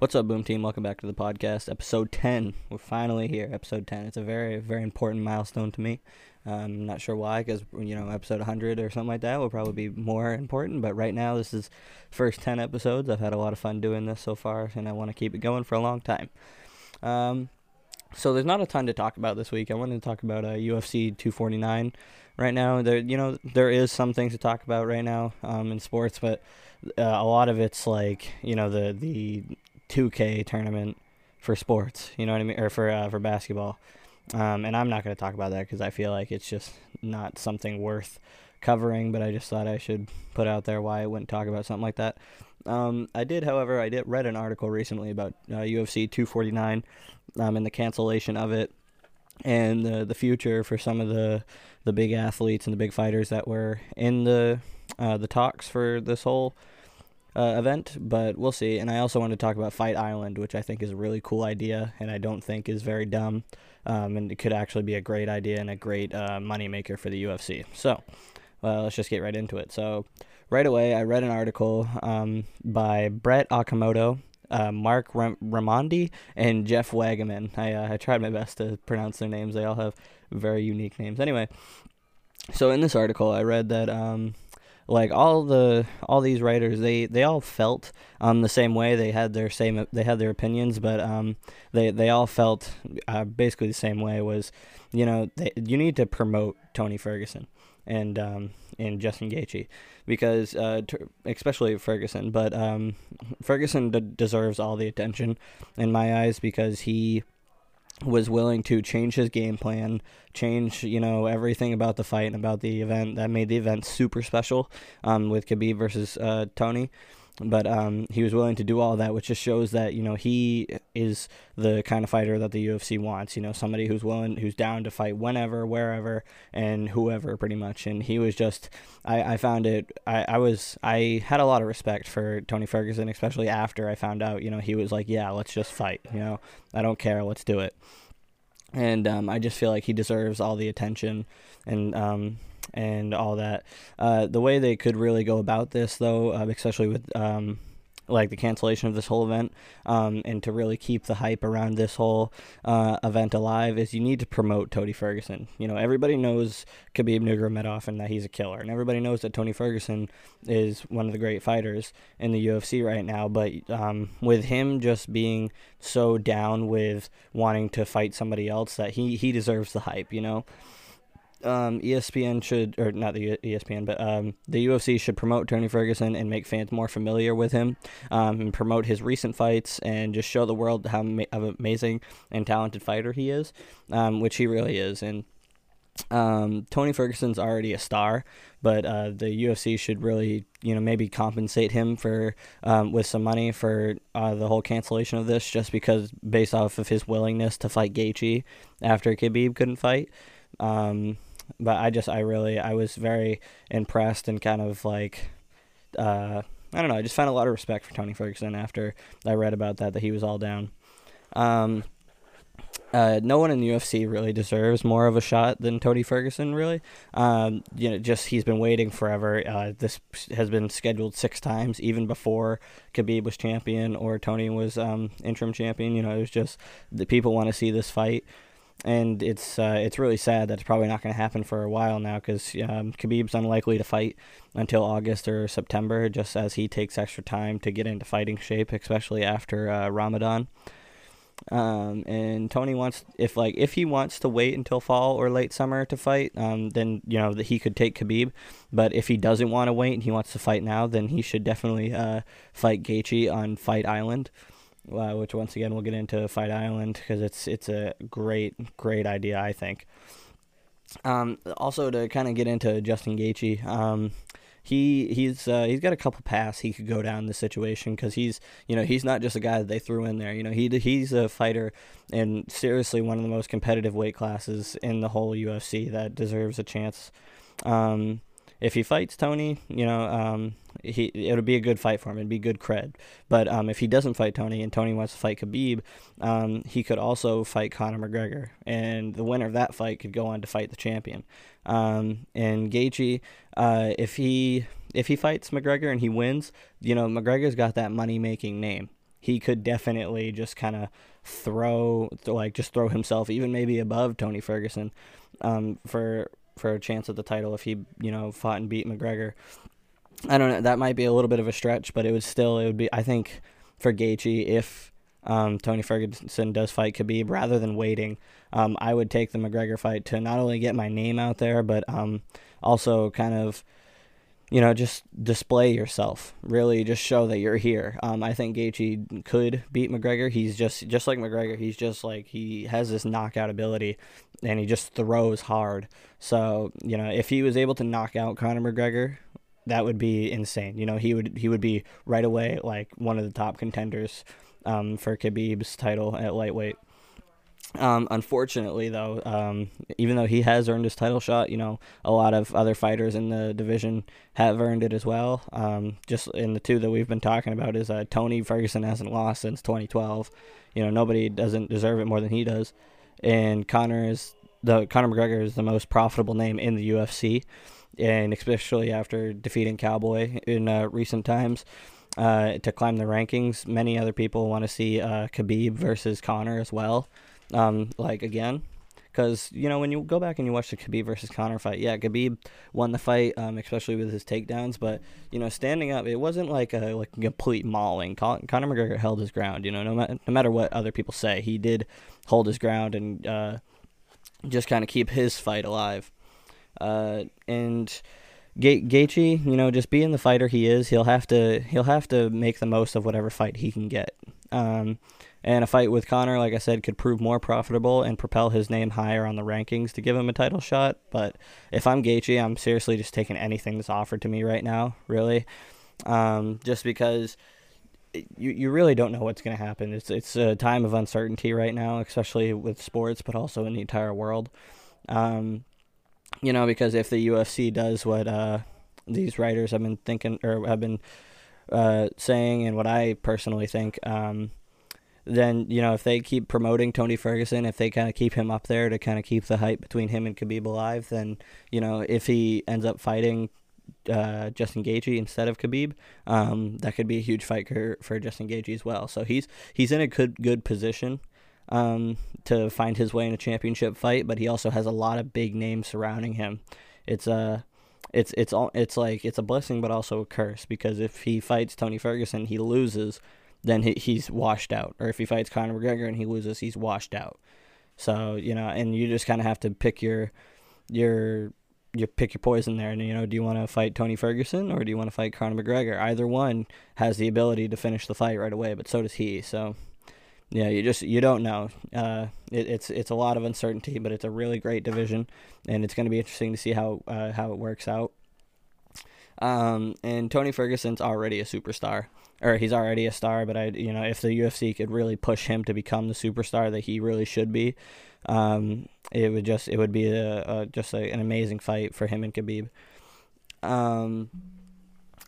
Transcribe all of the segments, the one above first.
What's up, Boom Team? Welcome back to the podcast, episode 10. We're finally here, episode 10. It's a very, very important milestone to me. Um, I'm not sure why, because, you know, episode 100 or something like that will probably be more important. But right now, this is first 10 episodes. I've had a lot of fun doing this so far, and I want to keep it going for a long time. Um, so there's not a ton to talk about this week. I wanted to talk about uh, UFC 249 right now. There, you know, there is some things to talk about right now um, in sports, but uh, a lot of it's like, you know, the the 2K tournament for sports. You know what I mean, or for uh, for basketball. Um, and I'm not going to talk about that because I feel like it's just not something worth covering. But I just thought I should put out there why I wouldn't talk about something like that. Um, I did, however, I did read an article recently about uh, UFC 249 um, and the cancellation of it, and the the future for some of the the big athletes and the big fighters that were in the uh, the talks for this whole uh, event, but we'll see. And I also want to talk about Fight Island, which I think is a really cool idea, and I don't think is very dumb, um, and it could actually be a great idea and a great uh, moneymaker for the UFC. So, well, let's just get right into it. So, right away, I read an article um, by Brett Okamoto. Uh, Mark Ram- Raimondi and Jeff Wagaman. I uh, I tried my best to pronounce their names. They all have very unique names. Anyway, so in this article, I read that um, like all the all these writers they they all felt um the same way. They had their same they had their opinions but um they they all felt uh, basically the same way was you know they, you need to promote Tony Ferguson and um and Justin Gaethje because uh especially Ferguson but um Ferguson d- deserves all the attention in my eyes because he was willing to change his game plan, change you know everything about the fight and about the event that made the event super special um, with Khabib versus uh, Tony. But um, he was willing to do all that, which just shows that you know he is the kind of fighter that the UFC wants. You know, somebody who's willing, who's down to fight whenever, wherever, and whoever, pretty much. And he was just, I, I found it, I, I was, I had a lot of respect for Tony Ferguson, especially after I found out, you know, he was like, yeah, let's just fight. You know, I don't care, let's do it. And um, I just feel like he deserves all the attention and um, and all that. Uh, the way they could really go about this, though, uh, especially with um, like the cancellation of this whole event, um, and to really keep the hype around this whole uh, event alive, is you need to promote Tony Ferguson. You know, everybody knows Khabib Nurmagomedov and that he's a killer, and everybody knows that Tony Ferguson is one of the great fighters in the UFC right now. But um, with him just being so down with wanting to fight somebody else, that he he deserves the hype. You know um, ESPN should, or not the ESPN, but um, the UFC should promote Tony Ferguson and make fans more familiar with him, um, and promote his recent fights and just show the world how ma- amazing and talented fighter he is, um, which he really is. And um, Tony Ferguson's already a star, but uh, the UFC should really, you know, maybe compensate him for um, with some money for uh, the whole cancellation of this, just because based off of his willingness to fight Gaethje after Khabib couldn't fight. Um, but I just I really I was very impressed and kind of like uh, I don't know I just found a lot of respect for Tony Ferguson after I read about that that he was all down. Um, uh, no one in the UFC really deserves more of a shot than Tony Ferguson. Really, um, you know, just he's been waiting forever. Uh, this has been scheduled six times, even before Khabib was champion or Tony was um, interim champion. You know, it was just the people want to see this fight and it's uh, it's really sad that it's probably not going to happen for a while now because um, Khabib's unlikely to fight until August or September, just as he takes extra time to get into fighting shape, especially after uh, Ramadan. Um, and Tony wants if like if he wants to wait until fall or late summer to fight, um, then you know that he could take Khabib. But if he doesn't want to wait and he wants to fight now, then he should definitely uh, fight Gaethje on Fight Island uh, which once again we'll get into Fight Island because it's it's a great great idea I think. Um, also to kind of get into Justin Gaethje, um, he he's uh, he's got a couple paths he could go down the situation because he's you know he's not just a guy that they threw in there. You know he he's a fighter and seriously one of the most competitive weight classes in the whole UFC that deserves a chance. Um, if he fights Tony, you know, um, he it'll be a good fight for him. It'd be good cred. But um, if he doesn't fight Tony and Tony wants to fight Khabib, um, he could also fight Conor McGregor, and the winner of that fight could go on to fight the champion. Um, and Gaethje, uh, if he if he fights McGregor and he wins, you know, McGregor's got that money making name. he could definitely just kind of throw like just throw himself even maybe above Tony Ferguson um, for for a chance at the title if he you know fought and beat McGregor. I don't know. That might be a little bit of a stretch, but it would still it would be. I think for Gaethje, if um, Tony Ferguson does fight Khabib, rather than waiting, um, I would take the McGregor fight to not only get my name out there, but um, also kind of you know, just display yourself. Really, just show that you're here. Um, I think Gaethje could beat McGregor. He's just just like McGregor. He's just like he has this knockout ability, and he just throws hard. So you know, if he was able to knock out Conor McGregor, that would be insane. You know, he would he would be right away like one of the top contenders um, for Khabib's title at lightweight. Um, unfortunately, though, um, even though he has earned his title shot, you know, a lot of other fighters in the division have earned it as well. Um, just in the two that we've been talking about is uh, Tony Ferguson hasn't lost since 2012. You know, nobody doesn't deserve it more than he does, and Conor is the Conor McGregor is the most profitable name in the UFC, and especially after defeating Cowboy in uh, recent times. Uh, to climb the rankings, many other people want to see uh, Khabib versus Conor as well um, like again, because you know when you go back and you watch the Khabib versus Conor fight, yeah, Khabib won the fight, um, especially with his takedowns. But you know, standing up, it wasn't like a like a complete mauling. Con- Conor McGregor held his ground. You know, no, ma- no matter what other people say, he did hold his ground and uh, just kind of keep his fight alive. Uh, and Ga- Gaethje, you know, just being the fighter he is, he'll have to he'll have to make the most of whatever fight he can get. Um, and a fight with Conor, like I said, could prove more profitable and propel his name higher on the rankings to give him a title shot. But if I'm Gaethje, I'm seriously just taking anything that's offered to me right now, really, um, just because you you really don't know what's going to happen. It's it's a time of uncertainty right now, especially with sports, but also in the entire world. Um, you know, because if the UFC does what uh, these writers have been thinking or have been uh, saying, and what I personally think. Um, then you know if they keep promoting Tony Ferguson, if they kind of keep him up there to kind of keep the hype between him and Khabib alive, then you know if he ends up fighting uh, Justin Gaethje instead of Khabib, um, that could be a huge fight for, for Justin Gaethje as well. So he's he's in a good good position um, to find his way in a championship fight, but he also has a lot of big names surrounding him. It's a uh, it's it's all it's like it's a blessing but also a curse because if he fights Tony Ferguson, he loses then he, he's washed out. Or if he fights Conor McGregor and he loses, he's washed out. So you know, and you just kind of have to pick your your you pick your poison there. And you know, do you want to fight Tony Ferguson or do you want to fight Conor McGregor? Either one has the ability to finish the fight right away, but so does he. So yeah, you just you don't know. Uh, it, it's it's a lot of uncertainty, but it's a really great division, and it's going to be interesting to see how uh, how it works out. Um, and Tony Ferguson's already a superstar or he's already a star, but I, you know, if the UFC could really push him to become the superstar that he really should be, um, it would just, it would be a, a just a, an amazing fight for him and Khabib. Um,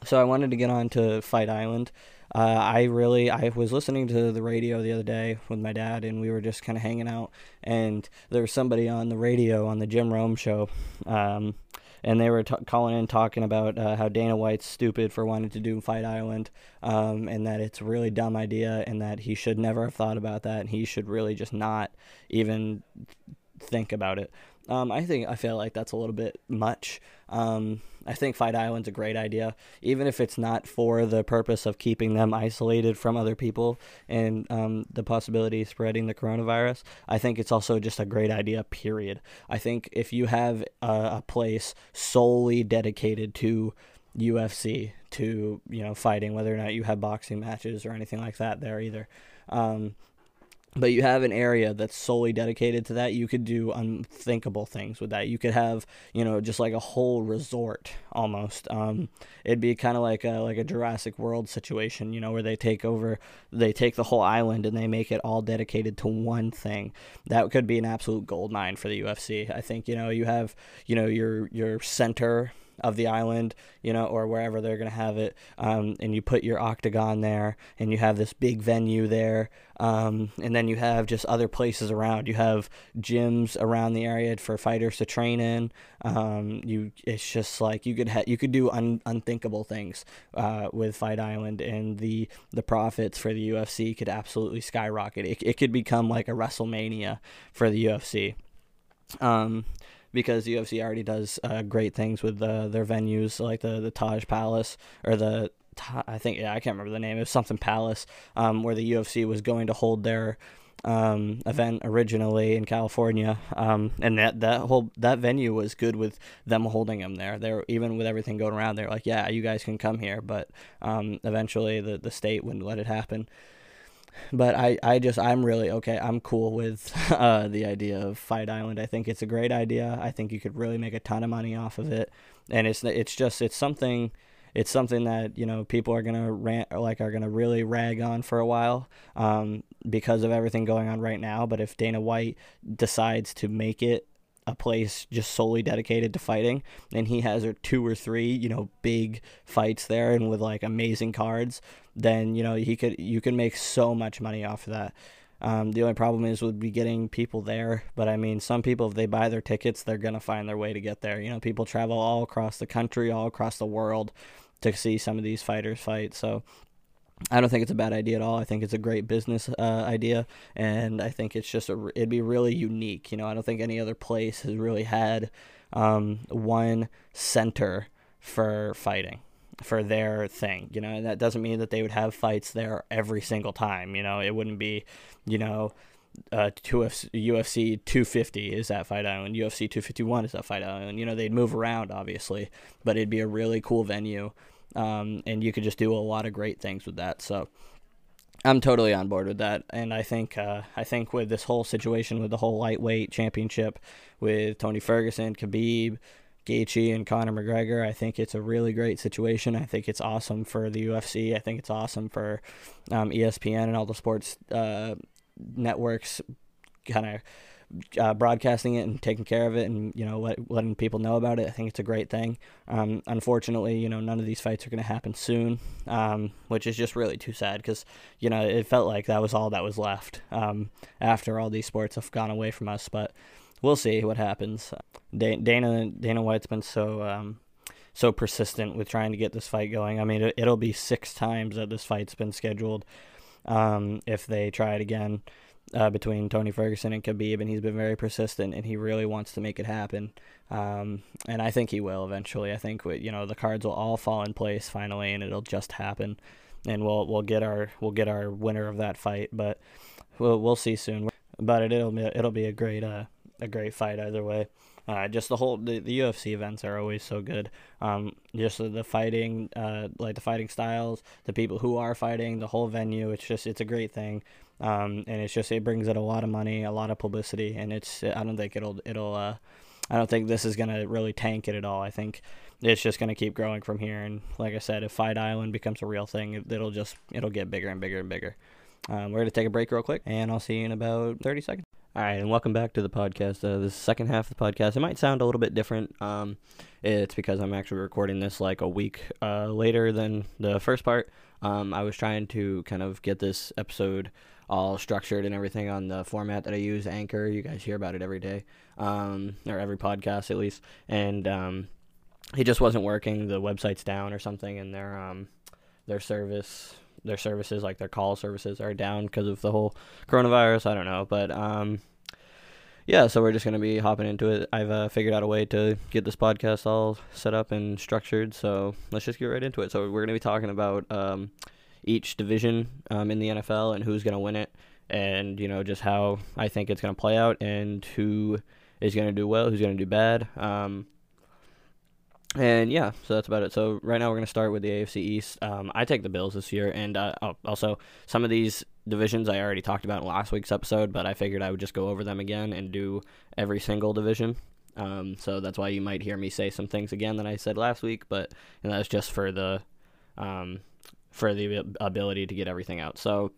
so I wanted to get on to Fight Island. Uh, I really, I was listening to the radio the other day with my dad, and we were just kind of hanging out, and there was somebody on the radio on the Jim Rome show, um, and they were t- calling in talking about uh, how Dana White's stupid for wanting to do Fight Island, um, and that it's a really dumb idea, and that he should never have thought about that, and he should really just not even think about it. Um, I think I feel like that's a little bit much. Um, I think Fight Island's a great idea, even if it's not for the purpose of keeping them isolated from other people and um, the possibility of spreading the coronavirus. I think it's also just a great idea. Period. I think if you have a, a place solely dedicated to UFC, to you know fighting, whether or not you have boxing matches or anything like that there either. Um, but you have an area that's solely dedicated to that you could do unthinkable things with that. You could have you know just like a whole resort almost. Um, it'd be kind of like a like a jurassic world situation you know where they take over they take the whole island and they make it all dedicated to one thing. That could be an absolute gold mine for the ufc i think you know you have you know your your center of the island, you know, or wherever they're going to have it, um, and you put your octagon there, and you have this big venue there, um, and then you have just other places around. You have gyms around the area for fighters to train in. Um, you, it's just like you could ha- you could do un- unthinkable things uh, with Fight Island, and the the profits for the UFC could absolutely skyrocket. It, it could become like a WrestleMania for the UFC. Um, because the UFC already does uh, great things with uh, their venues, like the the Tachi Palace or the I think yeah I can't remember the name. It was something Palace, um, where the UFC was going to hold their um, event originally in California, um, and that that whole that venue was good with them holding them there. They're even with everything going around. They're like, yeah, you guys can come here, but um, eventually the the state wouldn't let it happen but I, I just I'm really okay. I'm cool with uh, the idea of Fight Island. I think it's a great idea. I think you could really make a ton of money off of it, and it's it's just it's something it's something that you know people are gonna rant like are gonna really rag on for a while um, because of everything going on right now. But if Dana White decides to make it a place just solely dedicated to fighting and he has two or three you know big fights there and with like amazing cards then you know he could you can make so much money off of that. Um, the only problem is would be getting people there but i mean some people if they buy their tickets they're gonna find their way to get there. You know people travel all across the country all across the world to see some of these fighters fight so I don't think it's a bad idea at all. I think it's a great business uh, idea, and I think it's just a, it'd be really unique. You know, I don't think any other place has really had um, one center for fighting for their thing. You know, and that doesn't mean that they would have fights there every single time. You know, it wouldn't be, you know, uh, UFC 250 is that Fight Island, UFC 251 is that Fight Island. You know, they'd move around obviously, but it'd be a really cool venue um, and you could just do a lot of great things with that. So I'm totally on board with that, and I think uh, I think with this whole situation with the whole lightweight championship with Tony Ferguson, Khabib, Gaethje, and Conor McGregor, I think it's a really great situation. I think it's awesome for the UFC. I think it's awesome for um, ESPN and all the sports uh, networks, kind of uh, broadcasting it and taking care of it and you know let, letting people know about it. I think it's a great thing. Um, unfortunately, you know none of these fights are going to happen soon, um, which is just really too sad because you know it felt like that was all that was left um, after all these sports have gone away from us. But we'll see what happens. Dana Dana White's been so um, so persistent with trying to get this fight going. I mean, it, will be six times that this fight's been scheduled um, if they try it again uh, between Tony Ferguson and Khabib, and he's been very persistent, and he really wants to make it happen. Um, and I think he will eventually. I think you know the cards will all fall in place finally, and it'll just happen, and we'll we'll get our we'll get our winner of that fight. But we'll we'll see soon. But it, it'll be it'll be a great uh, a great fight either way. Uh, just the whole the, the UFC events are always so good. Um, just the, the fighting, uh, like the fighting styles, the people who are fighting, the whole venue. It's just it's a great thing. Um, and it's just it brings it a lot of money, a lot of publicity, and it's I don't think it'll it'll uh, I don't think this is gonna really tank it at all. I think it's just gonna keep growing from here. And like I said, if Fight Island becomes a real thing, it'll just it'll get bigger and bigger and bigger. Um, we're gonna take a break real quick, and I'll see you in about thirty seconds. All right, and welcome back to the podcast. Uh, the second half of the podcast, it might sound a little bit different. Um, it's because I'm actually recording this like a week uh, later than the first part. Um, I was trying to kind of get this episode all structured and everything on the format that I use, Anchor. You guys hear about it every day, um, or every podcast at least. And um, it just wasn't working. The website's down or something, and their um, their service, their services like their call services are down because of the whole coronavirus. I don't know, but um, yeah, so we're just gonna be hopping into it. I've uh, figured out a way to get this podcast all set up and structured. So let's just get right into it. So we're gonna be talking about um, each division um, in the NFL and who's going to win it, and you know just how I think it's going to play out and who is going to do well, who's going to do bad. Um, and yeah, so that's about it. So right now we're going to start with the AFC East. Um, I take the Bills this year, and uh, also some of these divisions I already talked about in last week's episode, but I figured I would just go over them again and do every single division. Um, so that's why you might hear me say some things again that I said last week, but and that's just for the um, for the ability to get everything out. So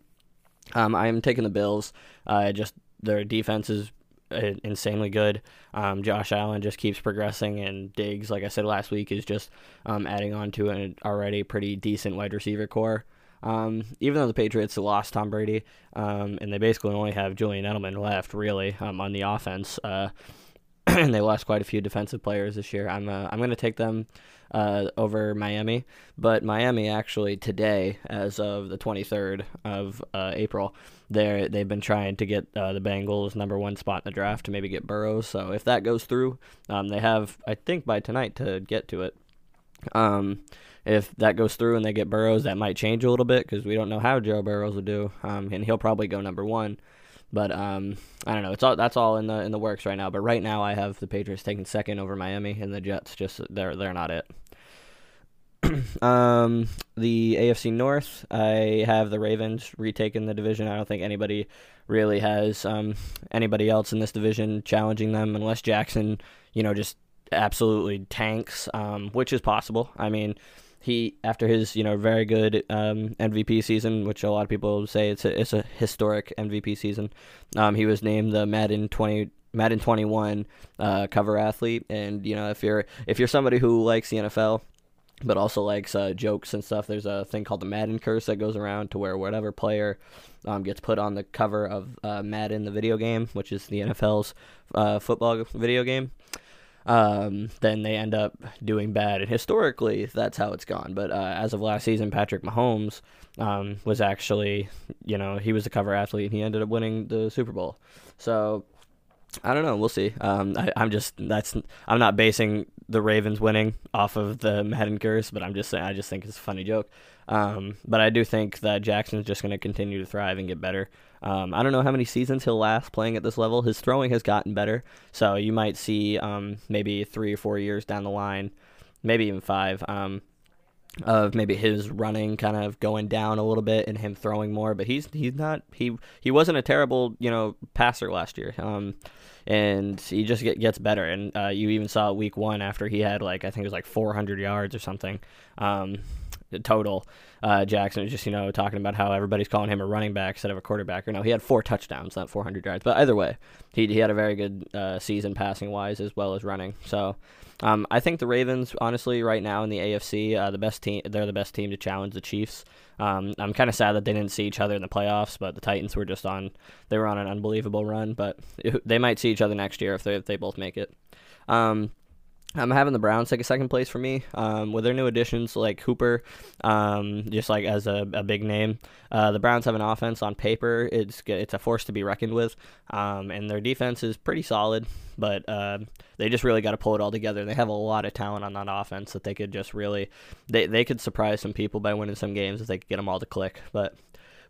um, I'm taking the Bills. Uh, just their defense is insanely good. Um, Josh Allen just keeps progressing, and Diggs, like I said last week, is just um, adding on to an already pretty decent wide receiver corps. Um, even though the Patriots lost Tom Brady, um, and they basically only have Julian Edelman left, really, um, on the offense, uh, they lost quite a few defensive players this year. I'm uh, I'm going to take them uh, over Miami, but Miami actually today, as of the 23rd of uh, April, they they've been trying to get uh, the Bengals number one spot in the draft to maybe get Burrows. So if that goes through, um, they have I think by tonight to get to it. Um, if that goes through and they get Burrows, that might change a little bit because we don't know how Joe Burrows will do, um, and he'll probably go number one. But um, I don't know. It's all that's all in the in the works right now. But right now, I have the Patriots taking second over Miami, and the Jets just they're they're not it. um, the AFC North, I have the Ravens retaking the division. I don't think anybody really has um, anybody else in this division challenging them unless Jackson, you know, just absolutely tanks, um, which is possible. I mean, he after his you know very good um, MVP season, which a lot of people say it's a it's a historic MVP season. Um, he was named the Madden twenty Madden twenty one uh, cover athlete, and you know if you're if you're somebody who likes the NFL. But also likes uh, jokes and stuff. There's a thing called the Madden curse that goes around to where whatever player um, gets put on the cover of uh, Madden, the video game, which is the NFL's uh, football video game, um, then they end up doing bad. And historically, that's how it's gone. But uh, as of last season, Patrick Mahomes um, was actually, you know, he was a cover athlete and he ended up winning the Super Bowl. So I don't know. We'll see. Um, I, am just that's I'm not basing the Ravens winning off of the Madden curse, but I'm just saying I just think it's a funny joke. Um, but I do think that Jackson's just going to continue to thrive and get better. Um, I don't know how many seasons he'll last playing at this level. His throwing has gotten better, so you might see um, maybe three or four years down the line, maybe even five, um, of maybe his running kind of going down a little bit and him throwing more. But he's he's not he he wasn't a terrible you know passer last year. Um, and he just get, gets better. And uh, you even saw week one after he had like I think it was like 400 yards or something. Total. Uh, Jackson was just you know talking about how everybody's calling him a running back instead of a quarterback. Or no, he had four touchdowns, not 400 yards. But either way, he he had a very good uh, season passing wise as well as running. So. Um, I think the Ravens, honestly, right now in the AFC, uh, the best team. They're the best team to challenge the Chiefs. Um, I'm kind of sad that they didn't see each other in the playoffs, but the Titans were just on. They were on an unbelievable run, but it, they might see each other next year if they if they both make it. Um, I'm having the Browns take a second place for me um, with their new additions like Hooper, um, just like as a, a big name. Uh, the Browns have an offense on paper; it's it's a force to be reckoned with, um, and their defense is pretty solid. But uh, they just really got to pull it all together. They have a lot of talent on that offense that they could just really they they could surprise some people by winning some games if they could get them all to click. But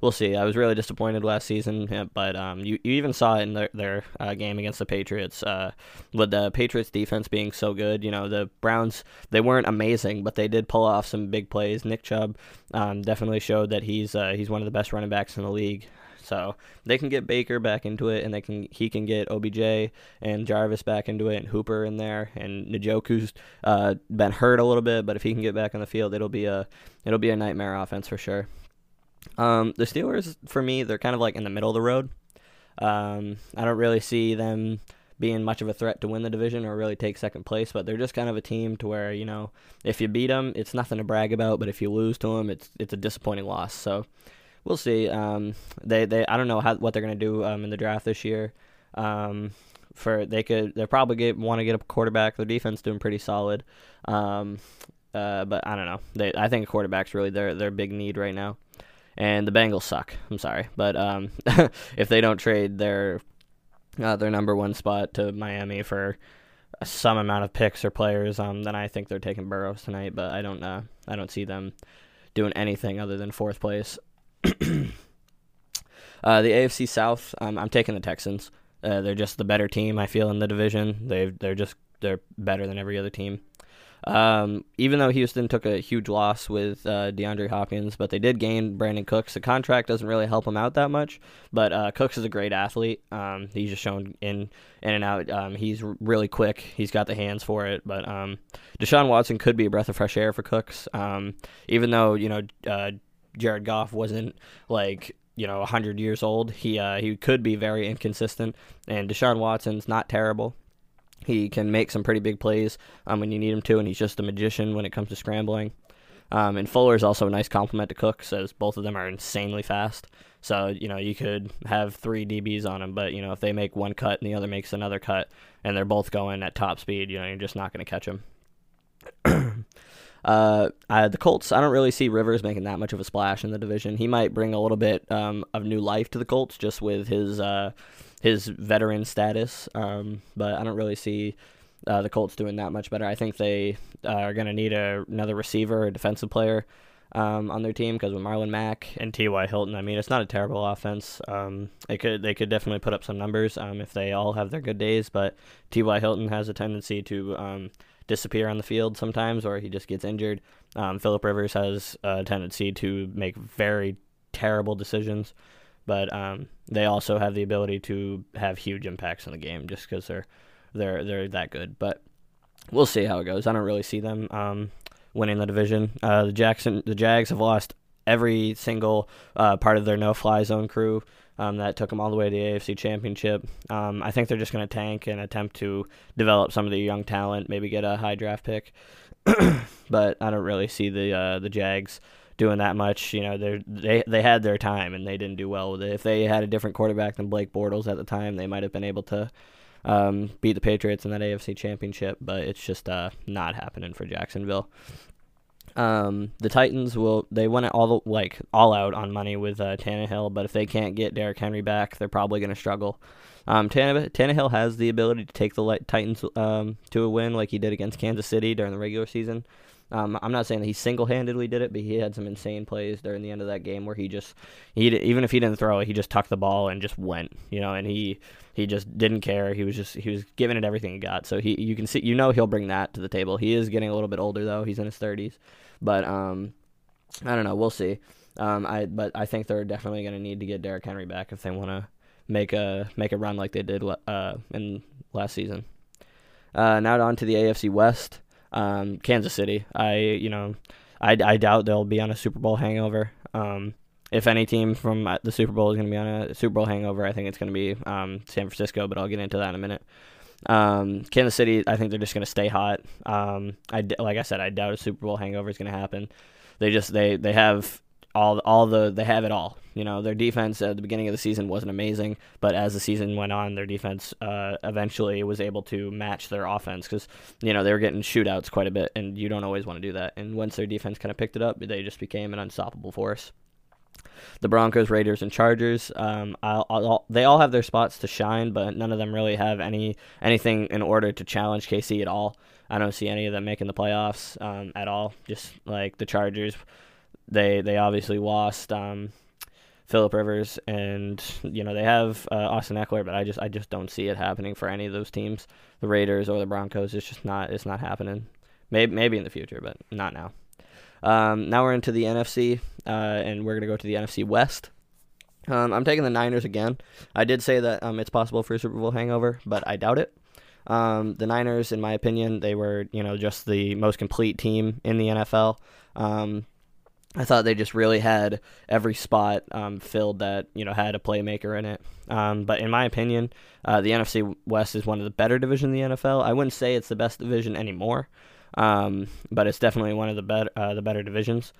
we'll see. I was really disappointed last season, but um, you, you even saw it in their, their uh, game against the Patriots. Uh, with the Patriots defense being so good, you know the Browns they weren't amazing, but they did pull off some big plays. Nick Chubb um, definitely showed that he's uh, he's one of the best running backs in the league. So they can get Baker back into it, and they can he can get OBJ and Jarvis back into it, and Hooper in there, and Njoku's uh, been hurt a little bit, but if he can get back on the field, it'll be a it'll be a nightmare offense for sure. Um, the Steelers, for me, they're kind of like in the middle of the road. Um, I don't really see them being much of a threat to win the division or really take second place, but they're just kind of a team to where you know if you beat them, it's nothing to brag about, but if you lose to them, it's it's a disappointing loss. So we'll see. Um, they they I don't know how what they're gonna do um, in the draft this year. Um, for they could they probably get want to get a quarterback. Their defense doing pretty solid. Um, uh, but I don't know. They I think a quarterback's really their their big need right now and the Bengals suck. I'm sorry, but um, if they don't trade their uh, their number one spot to Miami for some amount of picks or players, um, then I think they're taking Burrows tonight. But I don't uh, I don't see them doing anything other than fourth place. uh, the AFC South, um, I'm taking the Texans. Uh, they're just the better team. I feel in the division. They they're just they're better than every other team. Um, even though Houston took a huge loss with uh, DeAndre Hopkins, but they did gain Brandin Cooks. The contract doesn't really help him out that much, but uh, Cooks is a great athlete. Um, he's just shown in in and out. Um, he's really quick. He's got the hands for it. But um, Deshaun Watson could be a breath of fresh air for Cooks. Um, even though you know uh, Jared Goff wasn't like you know 100 years old. He uh, he could be very inconsistent, and Deshaun Watson's not terrible. He can make some pretty big plays um, when you need him to, and he's just a magician when it comes to scrambling. Um, and Fuller is also a nice compliment to Cook, says both of them are insanely fast. So, you know, you could have three DBs on them, but, you know, if they make one cut and the other makes another cut and they're both going at top speed, you know, you're just not going to catch them. uh, uh, the Colts, I don't really see Rivers making that much of a splash in the division. He might bring a little bit um, of new life to the Colts just with his uh, his veteran status, um, but I don't really see uh, the Colts doing that much better. I think they uh, are going to need a, another receiver, a defensive player um, on their team because with Marlon Mack and T.Y. Hilton, I mean, it's not a terrible offense. Um, they could they could definitely put up some numbers um, if they all have their good days, but T.Y. Hilton has a tendency to um, disappear on the field sometimes, or he just gets injured. Um, Philip Rivers has a tendency to make very terrible decisions, but um, they also have the ability to have huge impacts on the game just because they're they're they're that good. But we'll see how it goes. I don't really see them um, winning the division. Uh, the Jackson the Jags have lost every single uh, part of their no-fly zone crew. Um, that took them all the way to the AFC Championship. Um, I think they're just going to tank and attempt to develop some of the young talent, maybe get a high draft pick. but I don't really see the uh, the Jags doing that much. You know, they they they had their time and they didn't do well with it. If they had a different quarterback than Blake Bortles at the time, they might have been able to um, beat the Patriots in that AFC Championship, but it's just uh, not happening for Jacksonville. Um, the Titans will they went all the, like all out on money with uh, Tannehill, but if they can't get Derrick Henry back, they're probably going to struggle. Um, Tannehill, has the ability to take the Titans um, to a win, like he did against Kansas City during the regular season. Um, I'm not saying that he single-handedly did it, but he had some insane plays during the end of that game where he just, he even if he didn't throw it, he just tucked the ball and just went, you know, and he he just didn't care. He was just he was giving it everything he got. So he you can see you know he'll bring that to the table. He is getting a little bit older though. He's in his 30s, but um, I don't know. We'll see. Um, I but I think they're definitely going to need to get Derrick Henry back if they want to make a make a run like they did uh in last season. Uh, now on to the AFC West. Um, Kansas City. I you know, I, I doubt they'll be on a Super Bowl hangover. Um, if any team from uh, the Super Bowl is going to be on a Super Bowl hangover, I think it's going to be um, San Francisco. But I'll get into that in a minute. Um, Kansas City, I think they're just going to stay hot. Um, I like I said, I doubt a Super Bowl hangover is going to happen. They just they they have all all the they have it all. You know, their defense at the beginning of the season wasn't amazing, but as the season went on, their defense uh, eventually was able to match their offense because you know they were getting shootouts quite a bit, and you don't always want to do that. And once their defense kind of picked it up, they just became an unstoppable force. The Broncos, Raiders, and Chargers, um, I'll, I'll, they all have their spots to shine, but none of them really have any anything in order to challenge KC at all. I don't see any of them making the playoffs um, at all. Just like the Chargers they they obviously lost um, Philip Rivers, and you know they have uh, Austin Ekeler, but I just I just don't see it happening for any of those teams, the Raiders or the Broncos. It's just not it's not happening. Maybe maybe in the future, but not now. Um, now we're into the NFC, uh, and we're gonna go to the NFC West. Um, I'm taking the Niners again. I did say that um, it's possible for a Super Bowl hangover, but I doubt it. Um, the Niners, in my opinion, they were you know just the most complete team in the NFL. Um, I thought they just really had every spot um, filled that you know had a playmaker in it. Um, but in my opinion, uh, the NFC West is one of the better divisions in the NFL. I wouldn't say it's the best division anymore, um, but it's definitely one of the better uh, the better divisions.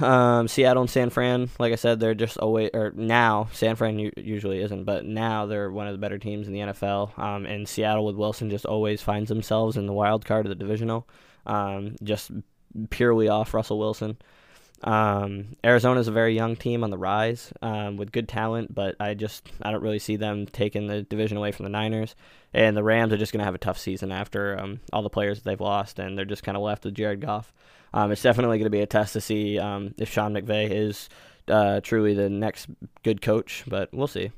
Um, Seattle and San Fran, like I said, they're just always or now San Fran usually isn't, but now they're one of the better teams in the NFL. Um, and Seattle with Wilson just always finds themselves in the wild card of the divisional, um, just purely off Russell Wilson. Um, Arizona is a very young team on the rise um, with good talent, but I just I don't really see them taking the division away from the Niners. And the Rams are just going to have a tough season after um, all the players that they've lost, and they're just kind of left with Jared Goff. Um, it's definitely going to be a test to see um, if Sean McVay is uh, truly the next good coach, but we'll see.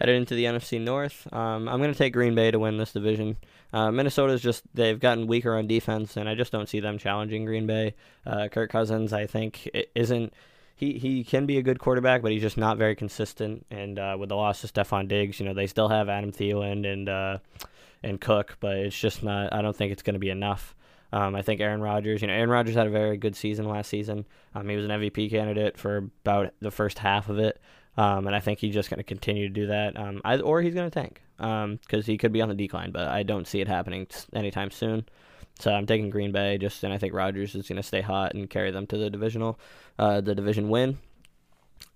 Headed into the NFC North, um, I'm going to take Green Bay to win this division. Uh, Minnesota's just they've gotten weaker on defense, and I just don't see them challenging Green Bay. Uh, Kirk Cousins, I think, isn't he he can be a good quarterback, but he's just not very consistent. And uh, with the loss of Stefon Diggs, you know they still have Adam Thielen and uh, and Cook, but it's just not. I don't think it's going to be enough. Um, I think Aaron Rodgers, you know, Aaron Rodgers had a very good season last season. Um, he was an MVP candidate for about the first half of it. Um, and I think he's just going to continue to do that. Um, I, or he's going to tank because um, he could be on the decline, but I don't see it happening anytime soon. So I'm taking Green Bay just, and I think Rodgers is going to stay hot and carry them to the divisional, uh, the division win.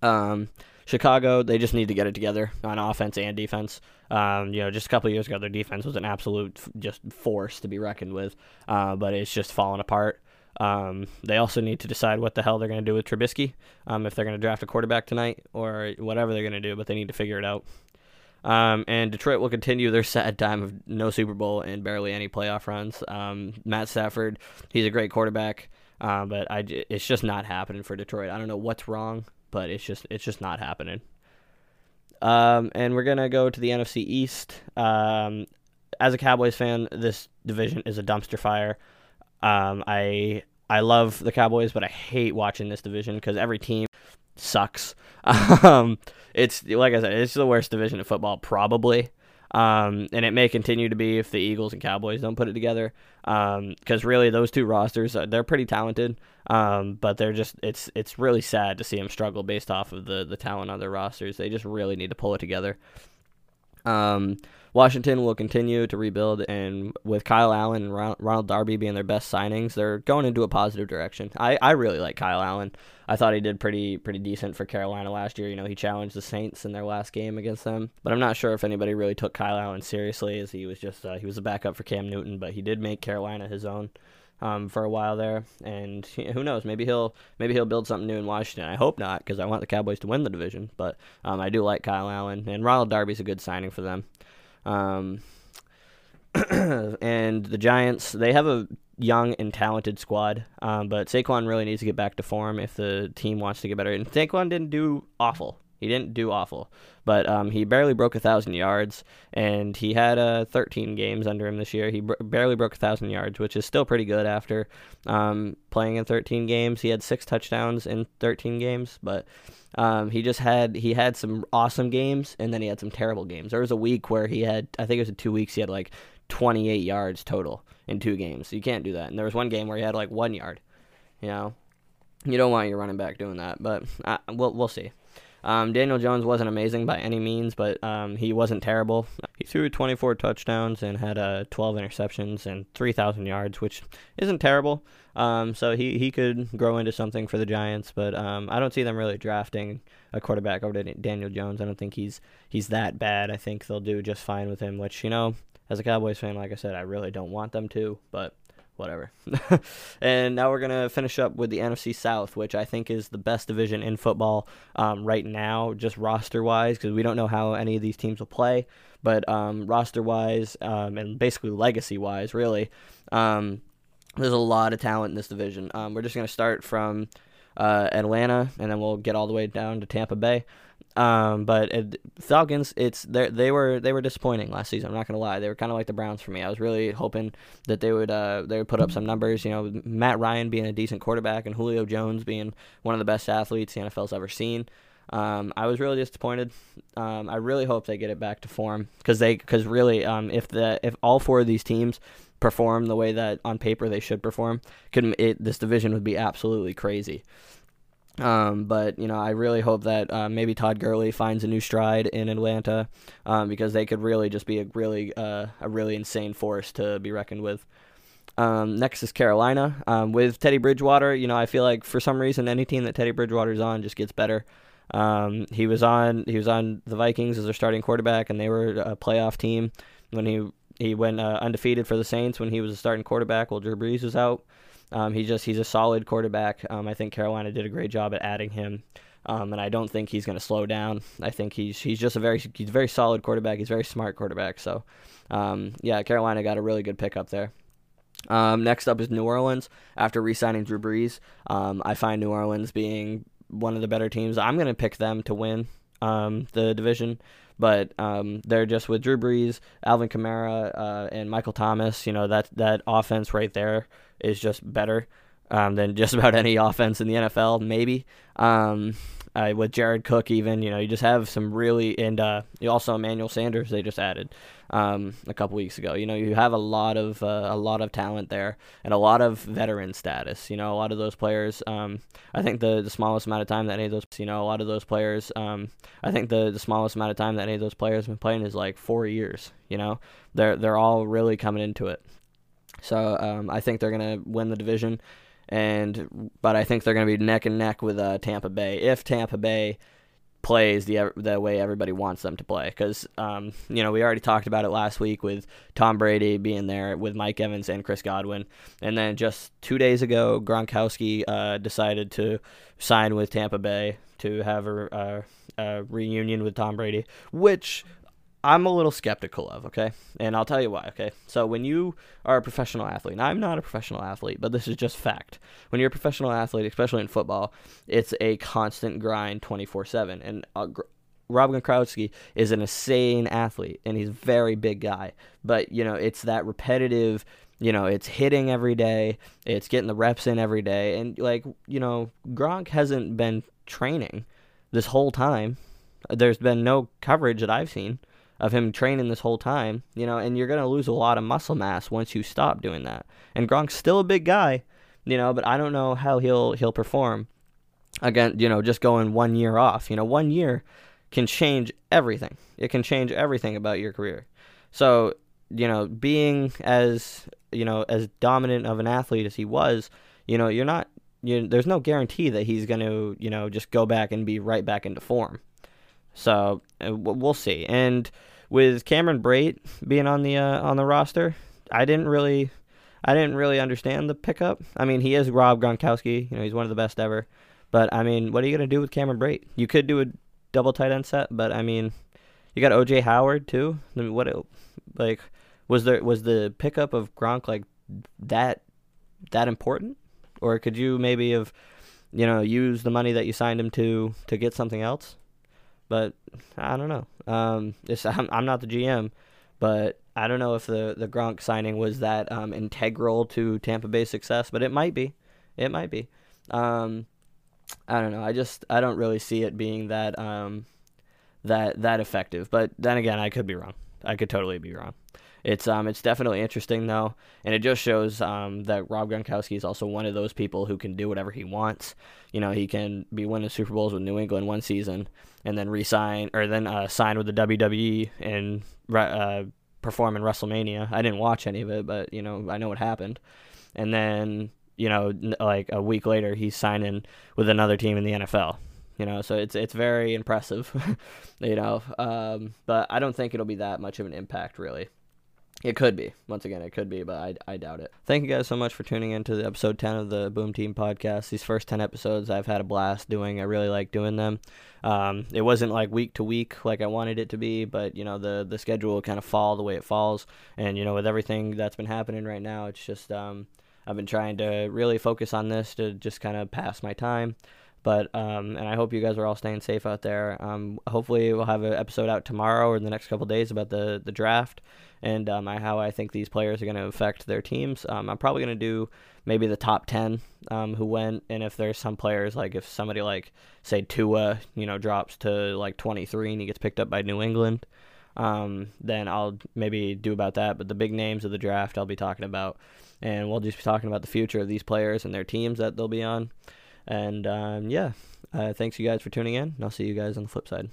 Um, Chicago, they just need to get it together on offense and defense. Um, you know, just a couple years ago, their defense was an absolute just force to be reckoned with, uh, but it's just fallen apart. Um, they also need to decide what the hell they're going to do with Trubisky, um, if they're going to draft a quarterback tonight or whatever they're going to do, but they need to figure it out. Um, and Detroit will continue their sad time of no Super Bowl and barely any playoff runs. Um, Matt Stafford, he's a great quarterback, uh, but I, it's just not happening for Detroit. I don't know what's wrong but it's just it's just not happening. Um, and we're gonna go to the NFC East. Um, as a Cowboys fan, this division is a dumpster fire. Um, I I love the Cowboys, but I hate watching this division because every team sucks. um, it's like I said, it's the worst division of football probably. Um, and it may continue to be if the Eagles and Cowboys don't put it together. Because um, really, those two rosters uh, they're pretty talented, um, but they're just it's it's really sad to see them struggle based off of the the talent on their rosters. They just really need to pull it together. Um, Washington will continue to rebuild, and with Kyle Allen and Ronald Darby being their best signings, they're going into a positive direction. I, I really like Kyle Allen. I thought he did pretty pretty decent for Carolina last year. You know, he challenged the Saints in their last game against them, but I'm not sure if anybody really took Kyle Allen seriously, as he was just uh, he was a backup for Cam Newton, but he did make Carolina his own. Um, for a while there, and who knows? Maybe he'll maybe he'll build something new in Washington. I hope not, because I want the Cowboys to win the division. But um, I do like Kyle Allen, and Ronald Darby's a good signing for them. Um, and the Giants, they have a young and talented squad, um, but Saquon really needs to get back to form if the team wants to get better. And Saquon didn't do awful. He didn't do awful, but um, he barely broke a thousand yards, and he had uh, 13 games under him this year. He br- barely broke a thousand yards, which is still pretty good after um, playing in 13 games. He had six touchdowns in 13 games, but um, he just had he had some awesome games, and then he had some terrible games. There was a week where he had, I think it was two weeks, he had like 28 yards total in two games. You can't do that. And there was one game where he had like one yard. You know, you don't want your running back doing that, but uh, we'll we'll see. Um, Daniel Jones wasn't amazing by any means, but um, he wasn't terrible. He threw 24 touchdowns and had uh, 12 interceptions and 3,000 yards, which isn't terrible. Um, so he, he could grow into something for the Giants, but um, I don't see them really drafting a quarterback over to Daniel Jones. I don't think he's he's that bad. I think they'll do just fine with him. Which you know, as a Cowboys fan, like I said, I really don't want them to, but whatever. and now we're gonna finish up with the NFC South, which I think is the best division in football um, right now, just roster wise, because we don't know how any of these teams will play, but um, roster wise um, and basically legacy wise, really, um, there's a lot of talent in this division. Um, we're just gonna start from uh, Atlanta, and then we'll get all the way down to Tampa Bay. Um, but it, Falcons, it's they were they were disappointing last season. I'm not gonna lie, they were kind of like the Browns for me. I was really hoping that they would uh, they would put up some numbers. You know, Matt Ryan being a decent quarterback and Julio Jones being one of the best athletes the NFL's ever seen. Um, I was really disappointed. Um, I really hope they get it back to form because they because really um, if the if all four of these teams perform the way that on paper they should perform, could it, this division would be absolutely crazy. Um, but you know, I really hope that uh, maybe Todd Gurley finds a new stride in Atlanta um, because they could really just be a really uh, a really insane force to be reckoned with. Um, next is Carolina um, with Teddy Bridgewater. You know, I feel like for some reason any team that Teddy Bridgewater's on just gets better. Um, he was on he was on the Vikings as their starting quarterback, and they were a playoff team when he he went uh, undefeated for the Saints when he was a starting quarterback while Drew Brees was out. Um, he just he's a solid quarterback. Um, I think Carolina did a great job at adding him. Um, and I don't think he's going to slow down. I think he's he's just a very he's a very solid quarterback. He's a very smart quarterback. So, um, yeah, Carolina got a really good pickup there. Um, next up is New Orleans. After re-signing Drew Brees, um, I find New Orleans being one of the better teams. I'm going to pick them to win the division, but um, they're just with Drew Brees, Alvin Kamara, uh, and Michael Thomas. You know that that offense right there is just better um, than just about any offense in the NFL, maybe. Um, uh, with Jared Cook, even you know, you just have some really, and uh, you also Emmanuel Sanders they just added um, a couple weeks ago. You know, you have a lot of uh, a lot of talent there and a lot of veteran status. You know, a lot of those players. Um, I think the the smallest amount of time that any of those, you know, a lot of those players. Um, I think the the smallest amount of time that any of those players have been playing is like four years. You know, they're they're all really coming into it. So um, I think they're gonna win the division and but I think they're going to be neck and neck with uh, Tampa Bay if Tampa Bay plays the the way everybody wants them to play. Because um, you know we already talked about it last week with Tom Brady being there with Mike Evans and Chris Godwin, and then just two days ago Gronkowski uh, decided to sign with Tampa Bay to have a, a, a reunion with Tom Brady, which I'm a little skeptical of, okay? And I'll tell you why, okay? So when you are a professional athlete, and I'm not a professional athlete, but this is just fact. When you're a professional athlete, especially in football, it's a constant grind 24/7. And uh, Rob Gronkowski is an insane athlete and he's a very big guy, but you know, it's that repetitive you know, it's hitting every day, it's getting the reps in every day, and like, you know, Gronk hasn't been training this whole time. There's been no coverage that I've seen of him training this whole time, you know, and you're going to lose a lot of muscle mass once you stop doing that. And Gronk's still a big guy, you know, but I don't know how he'll he'll perform again, you know, just going one year off. You know, one year can change everything. It can change everything about your career. So, you know, being as, you know, as dominant of an athlete as he was, you know, you're not you, there's no guarantee that he's going to, you know, just go back and be right back into form. So uh, we'll see. And with Cameron Brate being on the uh, on the roster, I didn't really, I didn't really understand the pickup. I mean, he is Rob Gronkowski. You know, he's one of the best ever. But I mean, what are you gonna do with Cameron Brate? You could do a double tight end set, but I mean, you got OJ Howard too. I mean, what like was there was the pickup of Gronk like that that important, or could you maybe have you know used the money that you signed him to to get something else? But I don't know. Um, I'm, I'm not the GM, but I don't know if the the Gronk signing was that um, integral to Tampa Bay's success, but it might be. It might be. Um, I don't know. I just I don't really see it being that um, that that effective. But then again, I could be wrong. I could totally be wrong. It's um it's definitely interesting though, and it just shows um that Rob Gronkowski is also one of those people who can do whatever he wants. You know, he can be winning Super Bowls with New England one season, and then resign or then uh, sign with the WWE and uh, perform in WrestleMania. I didn't watch any of it, but you know I know what happened. And then you know like a week later he's signing with another team in the NFL. You know, so it's it's very impressive. you know, um, but I don't think it'll be that much of an impact really. It could be. Once again, it could be, but I, I doubt it. Thank you guys so much for tuning in to the episode 10 of the Boom Team podcast. These first 10 episodes I've had a blast doing. I really like doing them. Um, it wasn't like week to week like I wanted it to be, but, you know, the, the schedule kind of fall the way it falls. And, you know, with everything that's been happening right now, it's just, um, I've been trying to really focus on this to just kind of pass my time. But um, and I hope you guys are all staying safe out there. Um, hopefully we'll have an episode out tomorrow or in the next couple days about the the draft and um, how I think these players are going to affect their teams. Um, I'm probably going to do maybe the top 10 um, who went, and if there's some players, like if somebody like, say, Tua, you know, drops to like 23 and he gets picked up by New England, um, then I'll maybe do about that. But the big names of the draft I'll be talking about, and we'll just be talking about the future of these players and their teams that they'll be on. And um, yeah, uh, thanks you guys for tuning in, and I'll see you guys on the flip side.